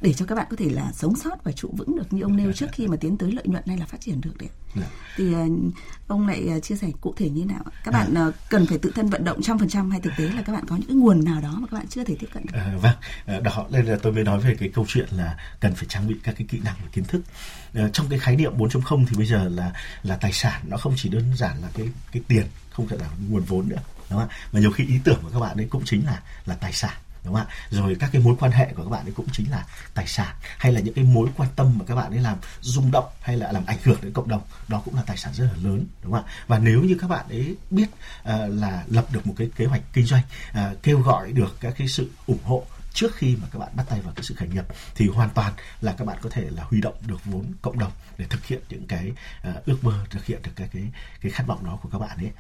để cho các bạn có thể là sống sót và trụ vững được như ông nêu trước khi mà tiến tới lợi nhuận hay là phát triển được đấy. Thì uh, ông lại uh, chia sẻ cụ thể như nào? Các bạn uh, cần phải tự thân vận động trăm phần trăm hay thực tế là các bạn có những cái nguồn nào đó mà các bạn chưa thể tiếp cận được? À, vâng, đó nên là tôi mới nói về cái câu chuyện là cần phải trang bị các cái kỹ năng và kiến thức. Trong cái khái niệm 4.0 thì bây giờ là là tài sản nó không chỉ đơn giản là cái cái tiền, không phải là nguồn vốn nữa, đúng không ạ? Mà nhiều khi ý tưởng của các bạn ấy cũng chính là là tài sản đúng không ạ? Rồi các cái mối quan hệ của các bạn ấy cũng chính là tài sản hay là những cái mối quan tâm mà các bạn ấy làm rung động hay là làm ảnh hưởng đến cộng đồng đó cũng là tài sản rất là lớn đúng không ạ? Và nếu như các bạn ấy biết uh, là lập được một cái kế hoạch kinh doanh uh, kêu gọi được các cái sự ủng hộ trước khi mà các bạn bắt tay vào cái sự khởi nghiệp thì hoàn toàn là các bạn có thể là huy động được vốn cộng đồng để thực hiện những cái uh, ước mơ thực hiện được cái cái cái khát vọng đó của các bạn ấy.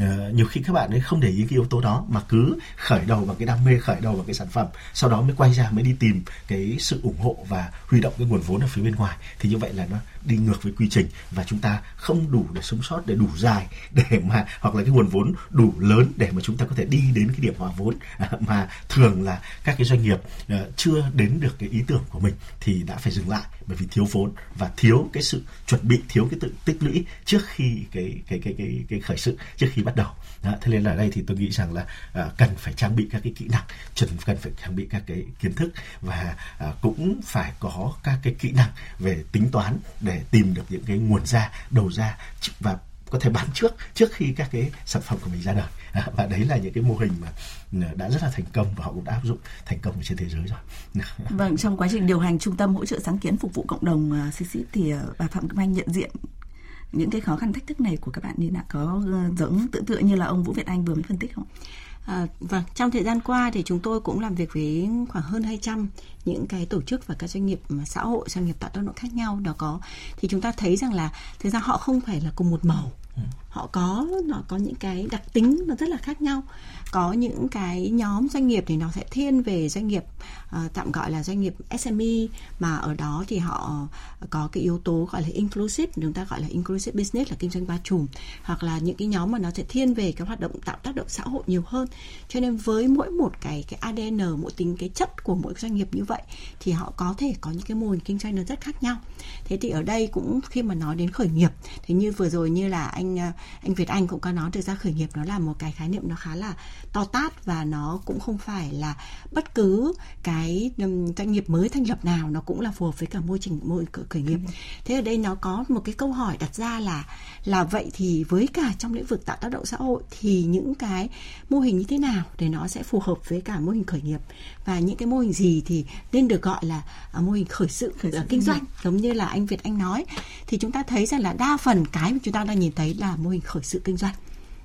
Uh, nhiều khi các bạn ấy không để ý cái yếu tố đó mà cứ khởi đầu bằng cái đam mê khởi đầu bằng cái sản phẩm sau đó mới quay ra mới đi tìm cái sự ủng hộ và huy động cái nguồn vốn ở phía bên ngoài. Thì như vậy là nó đi ngược với quy trình và chúng ta không đủ để sống sót để đủ dài để mà hoặc là cái nguồn vốn đủ lớn để mà chúng ta có thể đi đến cái điểm hòa vốn à, mà thường là các cái doanh nghiệp ờ, chưa đến được cái ý tưởng của mình thì đã phải dừng lại bởi vì thiếu vốn và thiếu cái sự chuẩn bị thiếu cái tự tích lũy trước khi cái cái cái cái cái khởi sự trước khi bắt đầu. Đó, thế nên là đây thì tôi nghĩ rằng là uh, cần phải trang bị các cái kỹ năng chuẩn cần phải trang bị các cái kiến thức và uh, cũng phải có các cái kỹ năng về tính toán để tìm được những cái nguồn ra đầu ra và có thể bán trước trước khi các cái sản phẩm của mình ra đời và đấy là những cái mô hình mà đã rất là thành công và họ cũng đã áp dụng thành công trên thế giới rồi. vâng, trong quá trình điều hành trung tâm hỗ trợ sáng kiến phục vụ cộng đồng uh, CCIP thì bà Phạm Kim Anh nhận diện những cái khó khăn thách thức này của các bạn như nào có giống tự tựa như là ông Vũ Việt Anh vừa mới phân tích không? À, vâng, trong thời gian qua thì chúng tôi cũng làm việc với khoảng hơn 200 những cái tổ chức và các doanh nghiệp xã hội, doanh nghiệp tạo tác động khác nhau đó có thì chúng ta thấy rằng là thực ra họ không phải là cùng một màu họ có nó có những cái đặc tính nó rất là khác nhau. Có những cái nhóm doanh nghiệp thì nó sẽ thiên về doanh nghiệp uh, tạm gọi là doanh nghiệp SME mà ở đó thì họ có cái yếu tố gọi là inclusive chúng ta gọi là inclusive business là kinh doanh ba trùm hoặc là những cái nhóm mà nó sẽ thiên về cái hoạt động tạo tác động xã hội nhiều hơn. Cho nên với mỗi một cái cái ADN mỗi tính cái chất của mỗi doanh nghiệp như vậy thì họ có thể có những cái mô hình kinh doanh nó rất khác nhau. Thế thì ở đây cũng khi mà nói đến khởi nghiệp thì như vừa rồi như là anh anh ờ, anh Việt Anh cũng có nói thực ra khởi nghiệp nó là một cái khái niệm nó khá là to tát và nó cũng không phải là bất cứ cái doanh nghiệp mới thành lập nào nó cũng là phù hợp với cả môi trình môi khởi nghiệp. Thế ở đây nó có một cái câu hỏi đặt ra là là vậy thì với cả trong lĩnh vực tạo tác động xã hội thì những cái mô hình như thế nào để nó sẽ phù hợp với cả mô hình khởi nghiệp? Và những cái mô hình gì thì nên được gọi là à, mô hình khởi sự, khởi sự. kinh doanh? Giống như là anh Việt Anh nói. Thì chúng ta thấy rằng là đa phần cái mà chúng ta đang nhìn thấy là mô hình khởi sự kinh doanh.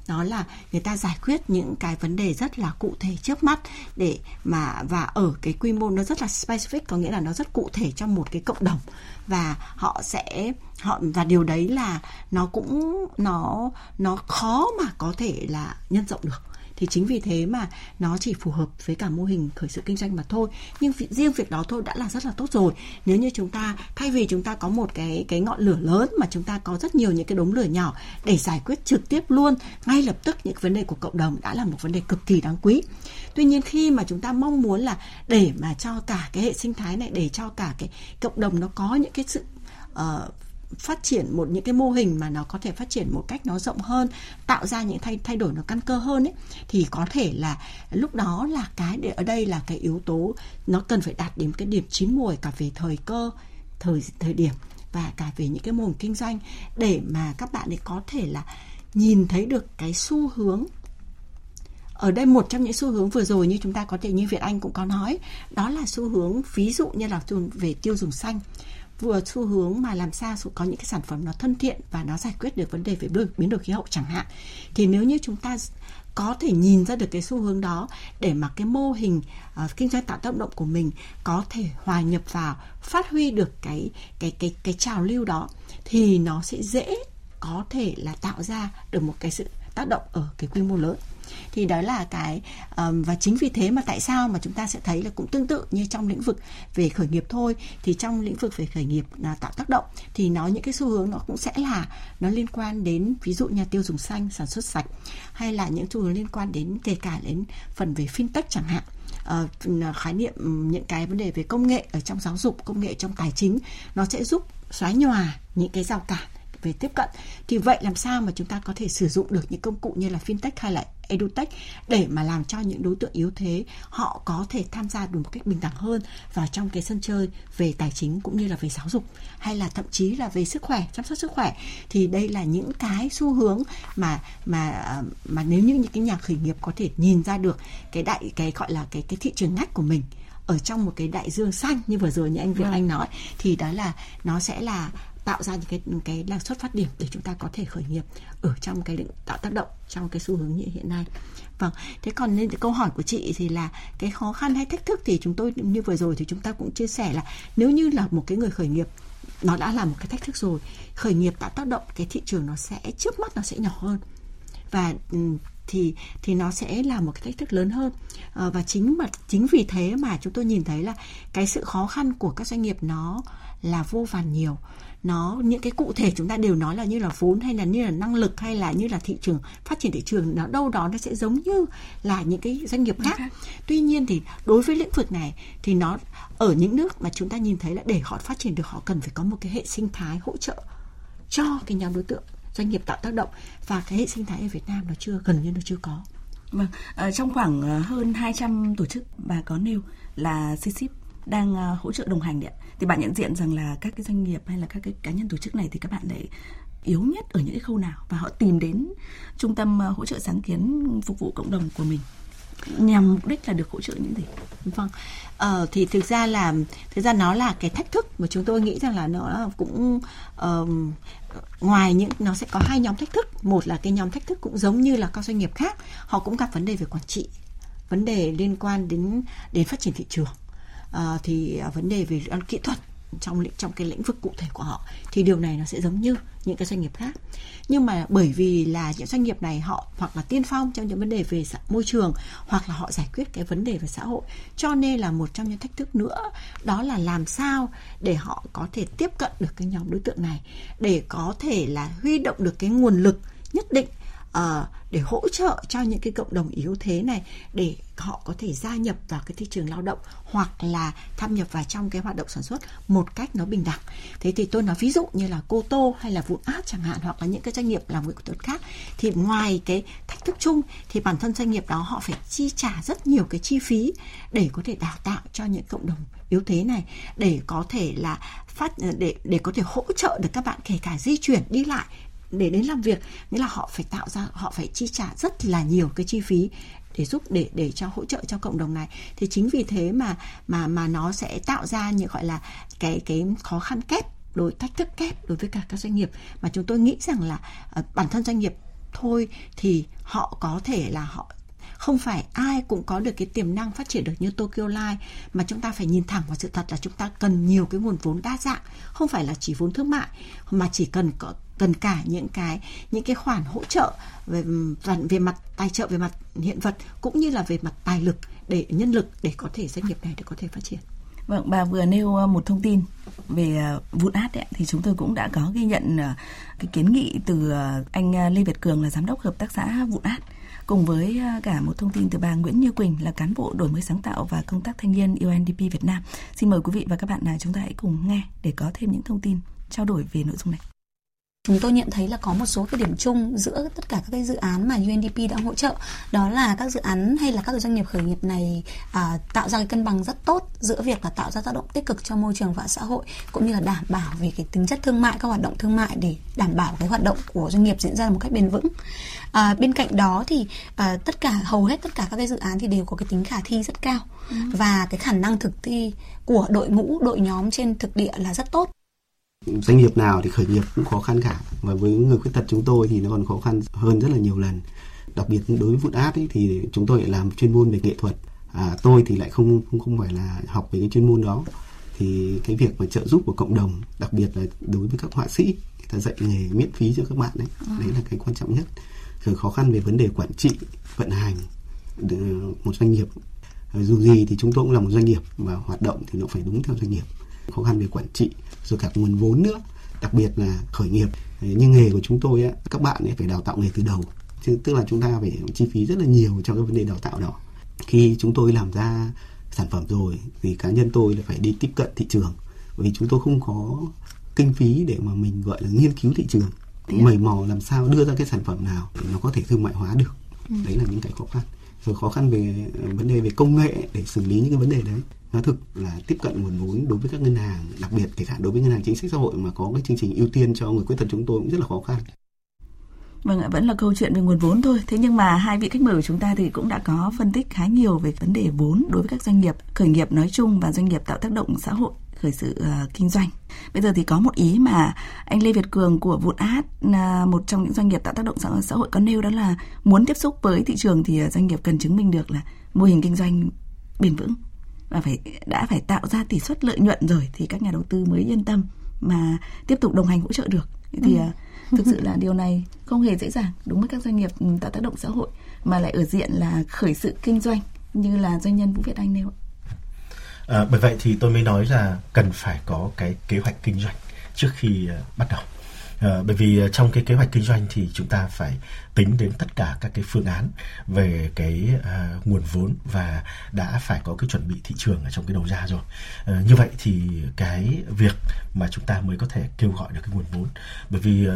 Đó là người ta giải quyết những cái vấn đề rất là cụ thể trước mắt để mà, và ở cái quy mô nó rất là specific, có nghĩa là nó rất cụ thể cho một cái cộng đồng. Và họ sẽ, họ, và điều đấy là nó cũng, nó nó khó mà có thể là nhân rộng được thì chính vì thế mà nó chỉ phù hợp với cả mô hình khởi sự kinh doanh mà thôi. Nhưng riêng việc đó thôi đã là rất là tốt rồi. Nếu như chúng ta thay vì chúng ta có một cái cái ngọn lửa lớn mà chúng ta có rất nhiều những cái đống lửa nhỏ để giải quyết trực tiếp luôn ngay lập tức những vấn đề của cộng đồng đã là một vấn đề cực kỳ đáng quý. Tuy nhiên khi mà chúng ta mong muốn là để mà cho cả cái hệ sinh thái này để cho cả cái cộng đồng nó có những cái sự uh, phát triển một những cái mô hình mà nó có thể phát triển một cách nó rộng hơn, tạo ra những thay thay đổi nó căn cơ hơn ấy, thì có thể là lúc đó là cái để, ở đây là cái yếu tố nó cần phải đạt đến cái điểm chín mùi cả về thời cơ, thời thời điểm và cả về những cái mô hình kinh doanh để mà các bạn ấy có thể là nhìn thấy được cái xu hướng. Ở đây một trong những xu hướng vừa rồi như chúng ta có thể, như Việt Anh cũng có nói, đó là xu hướng ví dụ như là về tiêu dùng xanh vừa xu hướng mà làm sao có những cái sản phẩm nó thân thiện và nó giải quyết được vấn đề về biến đổi khí hậu chẳng hạn. Thì nếu như chúng ta có thể nhìn ra được cái xu hướng đó để mà cái mô hình uh, kinh doanh tạo tác động của mình có thể hòa nhập vào phát huy được cái cái cái cái trào lưu đó thì nó sẽ dễ có thể là tạo ra được một cái sự tác động ở cái quy mô lớn thì đó là cái và chính vì thế mà tại sao mà chúng ta sẽ thấy là cũng tương tự như trong lĩnh vực về khởi nghiệp thôi. Thì trong lĩnh vực về khởi nghiệp là tạo tác động thì nó những cái xu hướng nó cũng sẽ là nó liên quan đến ví dụ nhà tiêu dùng xanh sản xuất sạch hay là những xu hướng liên quan đến kể cả đến phần về fintech chẳng hạn. Uh, khái niệm những cái vấn đề về công nghệ ở trong giáo dục công nghệ trong tài chính nó sẽ giúp xóa nhòa những cái rào cản về tiếp cận thì vậy làm sao mà chúng ta có thể sử dụng được những công cụ như là fintech hay là edutech để mà làm cho những đối tượng yếu thế họ có thể tham gia được một cách bình đẳng hơn vào trong cái sân chơi về tài chính cũng như là về giáo dục hay là thậm chí là về sức khỏe chăm sóc sức khỏe thì đây là những cái xu hướng mà mà mà nếu như những cái nhà khởi nghiệp có thể nhìn ra được cái đại cái gọi là cái cái thị trường ngách của mình ở trong một cái đại dương xanh như vừa rồi như anh Việt vâng. Anh nói thì đó là nó sẽ là tạo ra những cái cái là xuất phát điểm để chúng ta có thể khởi nghiệp ở trong cái tạo tác động trong cái xu hướng như hiện nay. Vâng thế còn nên câu hỏi của chị thì là cái khó khăn hay thách thức thì chúng tôi như vừa rồi thì chúng ta cũng chia sẻ là nếu như là một cái người khởi nghiệp nó đã là một cái thách thức rồi khởi nghiệp tạo tác động cái thị trường nó sẽ trước mắt nó sẽ nhỏ hơn. Và ừ, thì thì nó sẽ là một cái thách thức lớn hơn. À, và chính mà chính vì thế mà chúng tôi nhìn thấy là cái sự khó khăn của các doanh nghiệp nó là vô vàn nhiều nó những cái cụ thể chúng ta đều nói là như là vốn hay là như là năng lực hay là như là thị trường phát triển thị trường nó đâu đó nó sẽ giống như là những cái doanh nghiệp khác. Tuy nhiên thì đối với lĩnh vực này thì nó ở những nước mà chúng ta nhìn thấy là để họ phát triển được họ cần phải có một cái hệ sinh thái hỗ trợ cho cái nhóm đối tượng doanh nghiệp tạo tác động. Và cái hệ sinh thái ở Việt Nam nó chưa gần như nó chưa có. Vâng, à, trong khoảng ờ, hơn 200 tổ chức bà có nêu là CCIP đang ờ, hỗ trợ đồng hành đấy thì bạn nhận diện rằng là các cái doanh nghiệp hay là các cái cá nhân tổ chức này thì các bạn lại yếu nhất ở những cái khâu nào và họ tìm đến trung tâm ờ, hỗ trợ sáng kiến phục vụ cộng đồng của mình? Nhằm mục đích là được hỗ trợ những gì? Vâng. Ờ, thì thực ra là thực ra nó là cái thách thức mà chúng tôi nghĩ rằng là nó cũng uh, ngoài những nó sẽ có hai nhóm thách thức. Một là cái nhóm thách thức cũng giống như là các doanh nghiệp khác họ cũng gặp vấn đề về quản trị vấn đề liên quan đến đến phát triển thị trường. Ờ, thì à, vấn đề về kỹ thuật trong trong cái lĩnh vực cụ thể của họ, thì điều này nó sẽ giống như những cái doanh nghiệp khác. Nhưng mà bởi vì là những doanh nghiệp này họ hoặc là tiên phong trong những vấn đề về môi trường hoặc là họ giải quyết cái vấn đề về xã hội, cho nên là một trong những thách thức nữa đó là làm sao để họ có thể tiếp cận được cái nhóm đối tượng này, để có thể là huy động được cái nguồn lực nhất định Ờ, để hỗ trợ cho những cái cộng đồng yếu thế này để họ có thể gia nhập vào cái thị trường lao động hoặc là tham nhập vào trong cái hoạt động sản xuất một cách nó bình đẳng. Thế thì tôi nói ví dụ như là cô tô hay là vụn át chẳng hạn hoặc là những cái doanh nghiệp làm việc tốt khác, thì ngoài cái thách thức chung thì bản thân doanh nghiệp đó họ phải chi trả rất nhiều cái chi phí để có thể đào tạo cho những cộng đồng yếu thế này, để có thể là phát, để để có thể hỗ trợ được các bạn kể cả di chuyển đi lại để đến làm việc. Nghĩa là họ phải tạo ra họ phải chi trả rất là nhiều cái chi phí để giúp để để cho hỗ trợ cho cộng đồng này. Thì chính vì thế mà mà mà nó sẽ tạo ra những gọi là cái cái khó khăn kép đối thách thức kép đối với cả các doanh nghiệp. Mà chúng tôi nghĩ rằng là uh, bản thân doanh nghiệp thôi thì họ có thể là họ không phải ai cũng có được cái tiềm năng phát triển được như Tokyo Life. Mà chúng ta phải nhìn thẳng vào sự thật là chúng ta cần nhiều cái nguồn vốn đa dạng. Không phải là chỉ vốn thương mại mà chỉ cần có cần cả những cái những cái khoản hỗ trợ về về mặt tài trợ về mặt hiện vật cũng như là về mặt tài lực để nhân lực để có thể doanh nghiệp này để có thể phát triển. Vâng, bà vừa nêu ờ, một thông tin về vụ vụn át ấy, thì chúng tôi cũng đã có ghi nhận ờ, cái kiến nghị từ anh Lê Việt Cường là giám đốc hợp tác xã vụn át cùng với cả một thông tin từ bà Nguyễn Như Quỳnh là cán bộ đổi mới sáng tạo và công tác thanh niên UNDP Việt Nam. Xin mời quý vị và các bạn chúng ta hãy cùng nghe để có thêm những thông tin trao đổi về nội dung này chúng tôi nhận thấy là có một số cái điểm chung giữa tất cả các cái dự án mà UNDP đã hỗ trợ. Đó là các dự án hay là các doanh nghiệp khởi nghiệp này à, tạo ra cái cân bằng rất tốt giữa việc là tạo ra tác động tích cực cho môi trường và xã hội cũng như là đảm bảo về cái tính chất thương mại các hoạt động thương mại để đảm bảo cái hoạt động của doanh nghiệp diễn ra một cách bền vững. À, bên cạnh đó thì à, tất cả hầu hết tất cả các cái dự án thì đều có cái tính khả thi rất cao. Ừ. và cái khả năng thực thi của đội ngũ đội nhóm trên thực địa là rất tốt doanh nghiệp nào thì khởi nghiệp cũng khó khăn cả. Và với người khuyết tật chúng tôi thì nó còn khó khăn hơn rất là nhiều lần. Đặc biệt đối với Food Art ấy, thì chúng tôi lại làm chuyên môn về nghệ thuật. À, tôi thì lại không không không phải là học về cái chuyên môn đó. Thì cái việc mà trợ giúp của cộng đồng đặc biệt là đối với các họa sĩ người ta dạy nghề miễn phí cho các bạn đấy à. đấy là cái quan trọng nhất. Rồi khó khăn về vấn đề quản trị vận hành một doanh nghiệp. Dù gì thì chúng tôi cũng là một doanh nghiệp và hoạt động thì nó phải đúng theo doanh nghiệp khó khăn về quản trị rồi cả nguồn vốn nữa đặc biệt là khởi nghiệp. Như nghề của chúng tôi á, các bạn ấy phải đào tạo nghề từ đầu. Tức là chúng ta phải chi phí rất là nhiều cho cái vấn đề đào tạo đó. Khi chúng tôi làm ra sản phẩm rồi thì cá nhân tôi là phải đi tiếp cận thị trường. Bởi vì chúng tôi không có kinh phí để mà mình gọi là nghiên cứu thị trường. Mầy mò làm sao đưa ra cái sản phẩm nào để nó có thể thương mại hóa được. Ừ. đấy là những cái khó khăn rồi khó khăn về ờ, vấn đề về công nghệ để xử lý những cái vấn đề đấy. Nói thực là tiếp cận nguồn vốn đối với các ngân hàng, đặc biệt kể cả đối với ngân hàng chính sách xã hội mà có cái chương trình ưu tiên cho người khuyết tật chúng tôi cũng rất là khó khăn. Vâng ạ, vẫn là câu chuyện về nguồn vốn thôi. Thế nhưng mà hai vị khách mời của chúng ta thì cũng đã có phân tích khá nhiều về vấn đề vốn đối với các doanh nghiệp khởi nghiệp nói chung và doanh nghiệp tạo tác động xã hội khởi sự uh, kinh doanh. Bây giờ thì có một ý mà anh Lê Việt Cường của Vụn Át, uh, một trong những doanh nghiệp tạo tác động xã, xã hội có nêu đó là muốn tiếp xúc với thị trường thì uh, doanh nghiệp cần chứng minh được là mô hình kinh doanh bền vững và phải đã phải tạo ra tỷ suất lợi nhuận rồi thì các nhà đầu tư mới yên tâm mà tiếp tục đồng hành hỗ trợ được thì ừ thực sự là điều này không hề dễ dàng đúng với các doanh nghiệp ừ, tạo tác động xã hội mà lại ở diện là khởi sự kinh doanh như là doanh nhân Vũ Việt Anh nêu à, bởi vậy thì tôi mới nói là cần phải có cái kế hoạch kinh doanh trước khi ờ, bắt đầu. À, bởi vì ờ, trong cái kế hoạch kinh doanh thì chúng ta phải tính đến tất cả các cái phương án về cái à, nguồn vốn và đã phải có cái chuẩn bị thị trường ở trong cái đầu ra rồi. à, như vậy thì cái việc mà chúng ta mới có thể kêu gọi được cái nguồn vốn. Bởi vì à,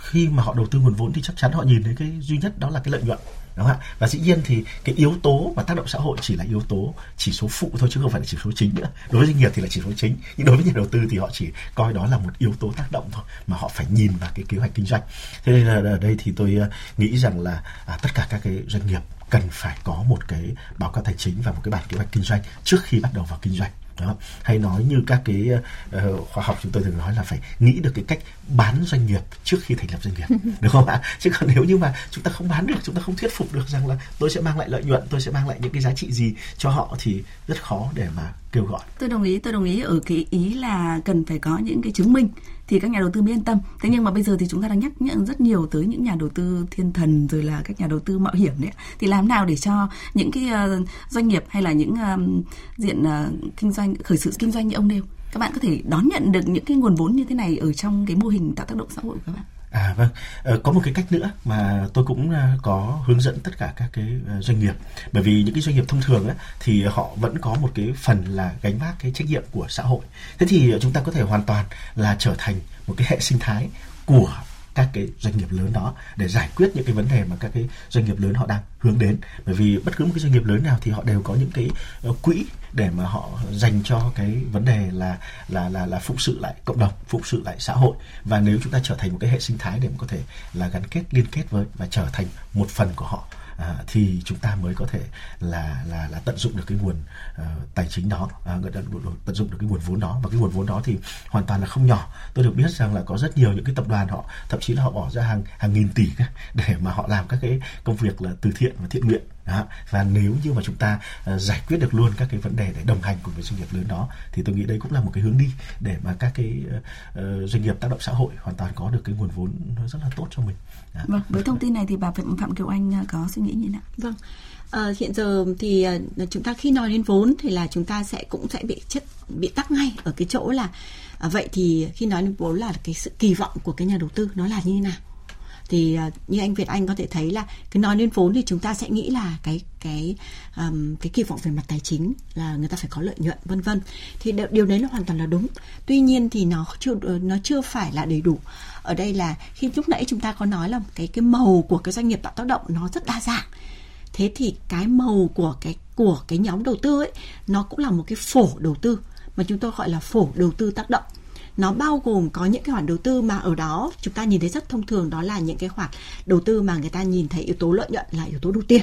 khi mà họ đầu tư nguồn vốn thì chắc chắn họ nhìn thấy cái duy nhất đó là cái lợi nhuận đúng không ạ? Và dĩ nhiên thì cái yếu tố và tác động xã hội chỉ là yếu tố chỉ số phụ thôi chứ không phải là chỉ số chính nữa. Đối với doanh nghiệp thì là chỉ số chính nhưng đối với nhà đầu tư thì họ chỉ coi đó là một yếu tố tác động thôi mà họ phải nhìn vào cái kế hoạch kinh doanh. Thế nên là ở đây thì tôi ờ, nghĩ rằng là à, tất cả các cái doanh nghiệp cần phải có một cái báo cáo tài chính và một cái bản kế hoạch kinh doanh trước khi bắt đầu vào kinh doanh đó. Hay nói như các cái uh, khoa học chúng tôi thường nói là phải nghĩ được cái cách bán doanh nghiệp trước khi thành lập doanh nghiệp được không ạ? Chứ còn nếu như mà chúng ta không bán được chúng ta không thuyết phục được rằng là tôi sẽ mang lại lợi nhuận tôi sẽ mang lại những cái giá trị gì cho họ thì rất khó để mà kêu gọi. Tôi đồng ý, tôi đồng ý. Ở cái ý là cần phải có những cái chứng minh thì các nhà đầu tư mới yên tâm. Thế nhưng mà bây giờ thì chúng ta đang nhắc nhận rất nhiều tới những nhà đầu tư thiên thần rồi là các nhà đầu tư mạo hiểm đấy thì làm nào để cho những cái ờ, doanh nghiệp hay là những ờ, diện ờ, kinh doanh, khởi sự kinh doanh như ông nêu, các bạn có thể đón nhận được những cái nguồn vốn như thế này ở trong cái mô hình tạo tác động xã hội của các bạn. À vâng, ờ, có một cái cách nữa mà tôi cũng ờ, có hướng dẫn tất cả các cái ờ, doanh nghiệp. Bởi vì những cái doanh nghiệp thông thường á thì họ vẫn có một cái phần là gánh vác cái trách nhiệm của xã hội. Thế thì ờ, chúng ta có thể hoàn toàn là trở thành một cái hệ sinh thái của các cái doanh nghiệp lớn đó để giải quyết những cái vấn đề mà các cái doanh nghiệp lớn họ đang hướng đến. Bởi vì bất cứ một cái doanh nghiệp lớn nào thì họ đều có những cái ờ, quỹ để mà họ dành cho cái vấn đề là là là là phụng sự lại cộng đồng, phụng sự lại xã hội. Và nếu chúng ta trở thành một cái hệ sinh thái để mà có thể là gắn kết, liên kết với và trở thành một phần của họ à, thì chúng ta mới có thể là là là tận dụng được cái nguồn uh, tài chính đó à, tận dụng được cái nguồn vốn đó. Và cái nguồn vốn đó thì hoàn toàn là không nhỏ. Tôi được biết rằng là có rất nhiều những cái tập đoàn họ thậm chí là họ bỏ ra hàng hàng nghìn tỷ để mà họ làm các cái công việc là từ thiện và thiện nguyện đó. và nếu như mà chúng ta uh, giải quyết được luôn các cái vấn đề để đồng hành cùng với doanh nghiệp lớn đó thì tôi nghĩ đây cũng là một cái hướng đi để mà các cái uh, doanh nghiệp tác động xã hội hoàn toàn có được cái nguồn vốn nó rất là tốt cho mình đó. vâng với thông tin này thì bà phạm phạm kiều anh có suy nghĩ như thế nào vâng À, hiện giờ thì uh, chúng ta khi nói đến vốn thì là chúng ta sẽ cũng sẽ bị chất bị tắc ngay ở cái chỗ là à, vậy thì khi nói đến vốn là cái sự kỳ vọng của cái nhà đầu tư nó là như thế nào thì à, như anh Việt Anh có thể thấy là cái nói đến vốn thì chúng ta sẽ nghĩ là cái cái um, cái kỳ vọng về mặt tài chính là người ta phải có lợi nhuận vân vân. Thì điều đấy là hoàn toàn là đúng. Tuy nhiên thì nó chưa nó chưa phải là đầy đủ. Ở đây là khi lúc nãy chúng ta có nói là cái cái màu của cái doanh nghiệp tạo tác động nó rất đa dạng. Thế thì cái màu của cái của cái nhóm đầu tư ấy nó cũng là một cái phổ đầu tư mà chúng tôi gọi là phổ đầu tư tác động nó bao gồm có những cái khoản đầu tư mà ở đó chúng ta nhìn thấy rất thông thường, đó là những cái khoản đầu tư mà người ta nhìn thấy yếu tố lợi nhuận là yếu tố đầu tiên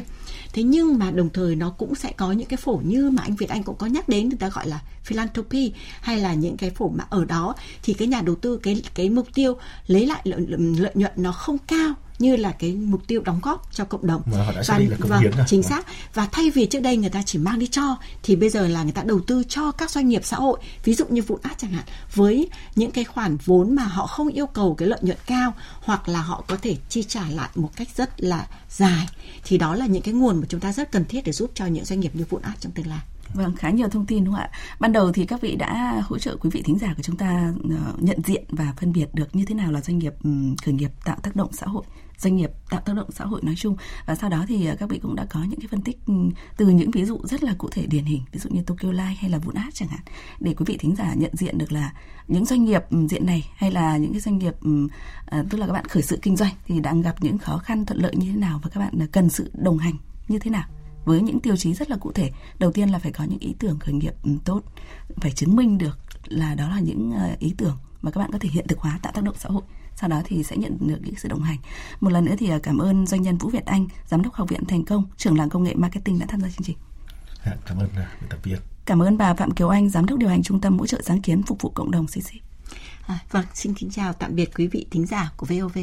thế nhưng mà đồng thời nó cũng sẽ có những cái phổ như mà anh Việt Anh cũng có nhắc đến người ta gọi là philanthropy hay là những cái phổ mà ở đó thì cái nhà đầu tư cái cái mục tiêu lấy lại lợi, lợi nhuận nó không cao như là cái mục tiêu đóng góp cho cộng đồng. Và, và, và chính xác. Và thay vì trước đây người ta chỉ mang đi cho thì bây giờ là người ta đầu tư cho các doanh nghiệp xã hội ví dụ như vụn át chẳng hạn với những cái khoản vốn mà họ không yêu cầu cái lợi nhuận cao hoặc là họ có thể chi trả lại một cách rất là dài thì đó là những cái nguồn mà chúng ta rất cần thiết để giúp cho những doanh nghiệp như vụn át trong tương lai Vâng, khá nhiều thông tin đúng không ạ? Ban đầu thì các vị đã hỗ trợ quý vị thính giả của chúng ta ờ, nhận diện và phân biệt được như thế nào là doanh nghiệp khởi nghiệp tạo tác động xã hội doanh nghiệp tạo tác động xã hội nói chung. Và sau đó thì à, các vị cũng đã có những cái phân tích ừ, từ những ví dụ rất là cụ thể điển hình, ví dụ như Tokyo Life hay là Vun Art chẳng hạn, để quý vị thính giả nhận diện được là những doanh nghiệp ừ, diện này hay là những cái doanh nghiệp ừ, à, tức là các bạn khởi sự kinh doanh thì đang gặp những khó khăn, thuận lợi như thế nào và các bạn à, cần sự đồng hành như thế nào với những tiêu chí rất là cụ thể. Đầu tiên là phải có những ý tưởng khởi nghiệp tốt, phải chứng minh được là đó là những ý tưởng mà các bạn có thể hiện thực hóa tạo tác động xã hội sau đó thì sẽ nhận được những sự đồng hành. Một lần nữa thì à, cảm ơn doanh nhân Vũ Việt Anh giám đốc học viện thành công trưởng làng công nghệ marketing đã tham gia chương trình. Dạ, cảm ơn à, tập viên. Cảm ơn bà Phạm Kiều Anh giám đốc điều hành trung tâm hỗ trợ sáng kiến phục vụ cộng đồng CC à, vâng xin kính chào tạm biệt quý vị thính giả của VOV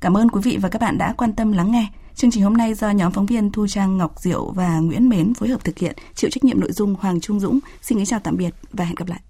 cảm ơn quý vị và các bạn đã quan tâm lắng nghe. Chương trình hôm nay do nhóm phóng viên Thu Trang Ngọc Diệu và Nguyễn Mến phối hợp thực hiện, chịu trách nhiệm nội dung Hoàng Trung Dũng. Xin kính chào tạm biệt và hẹn gặp lại.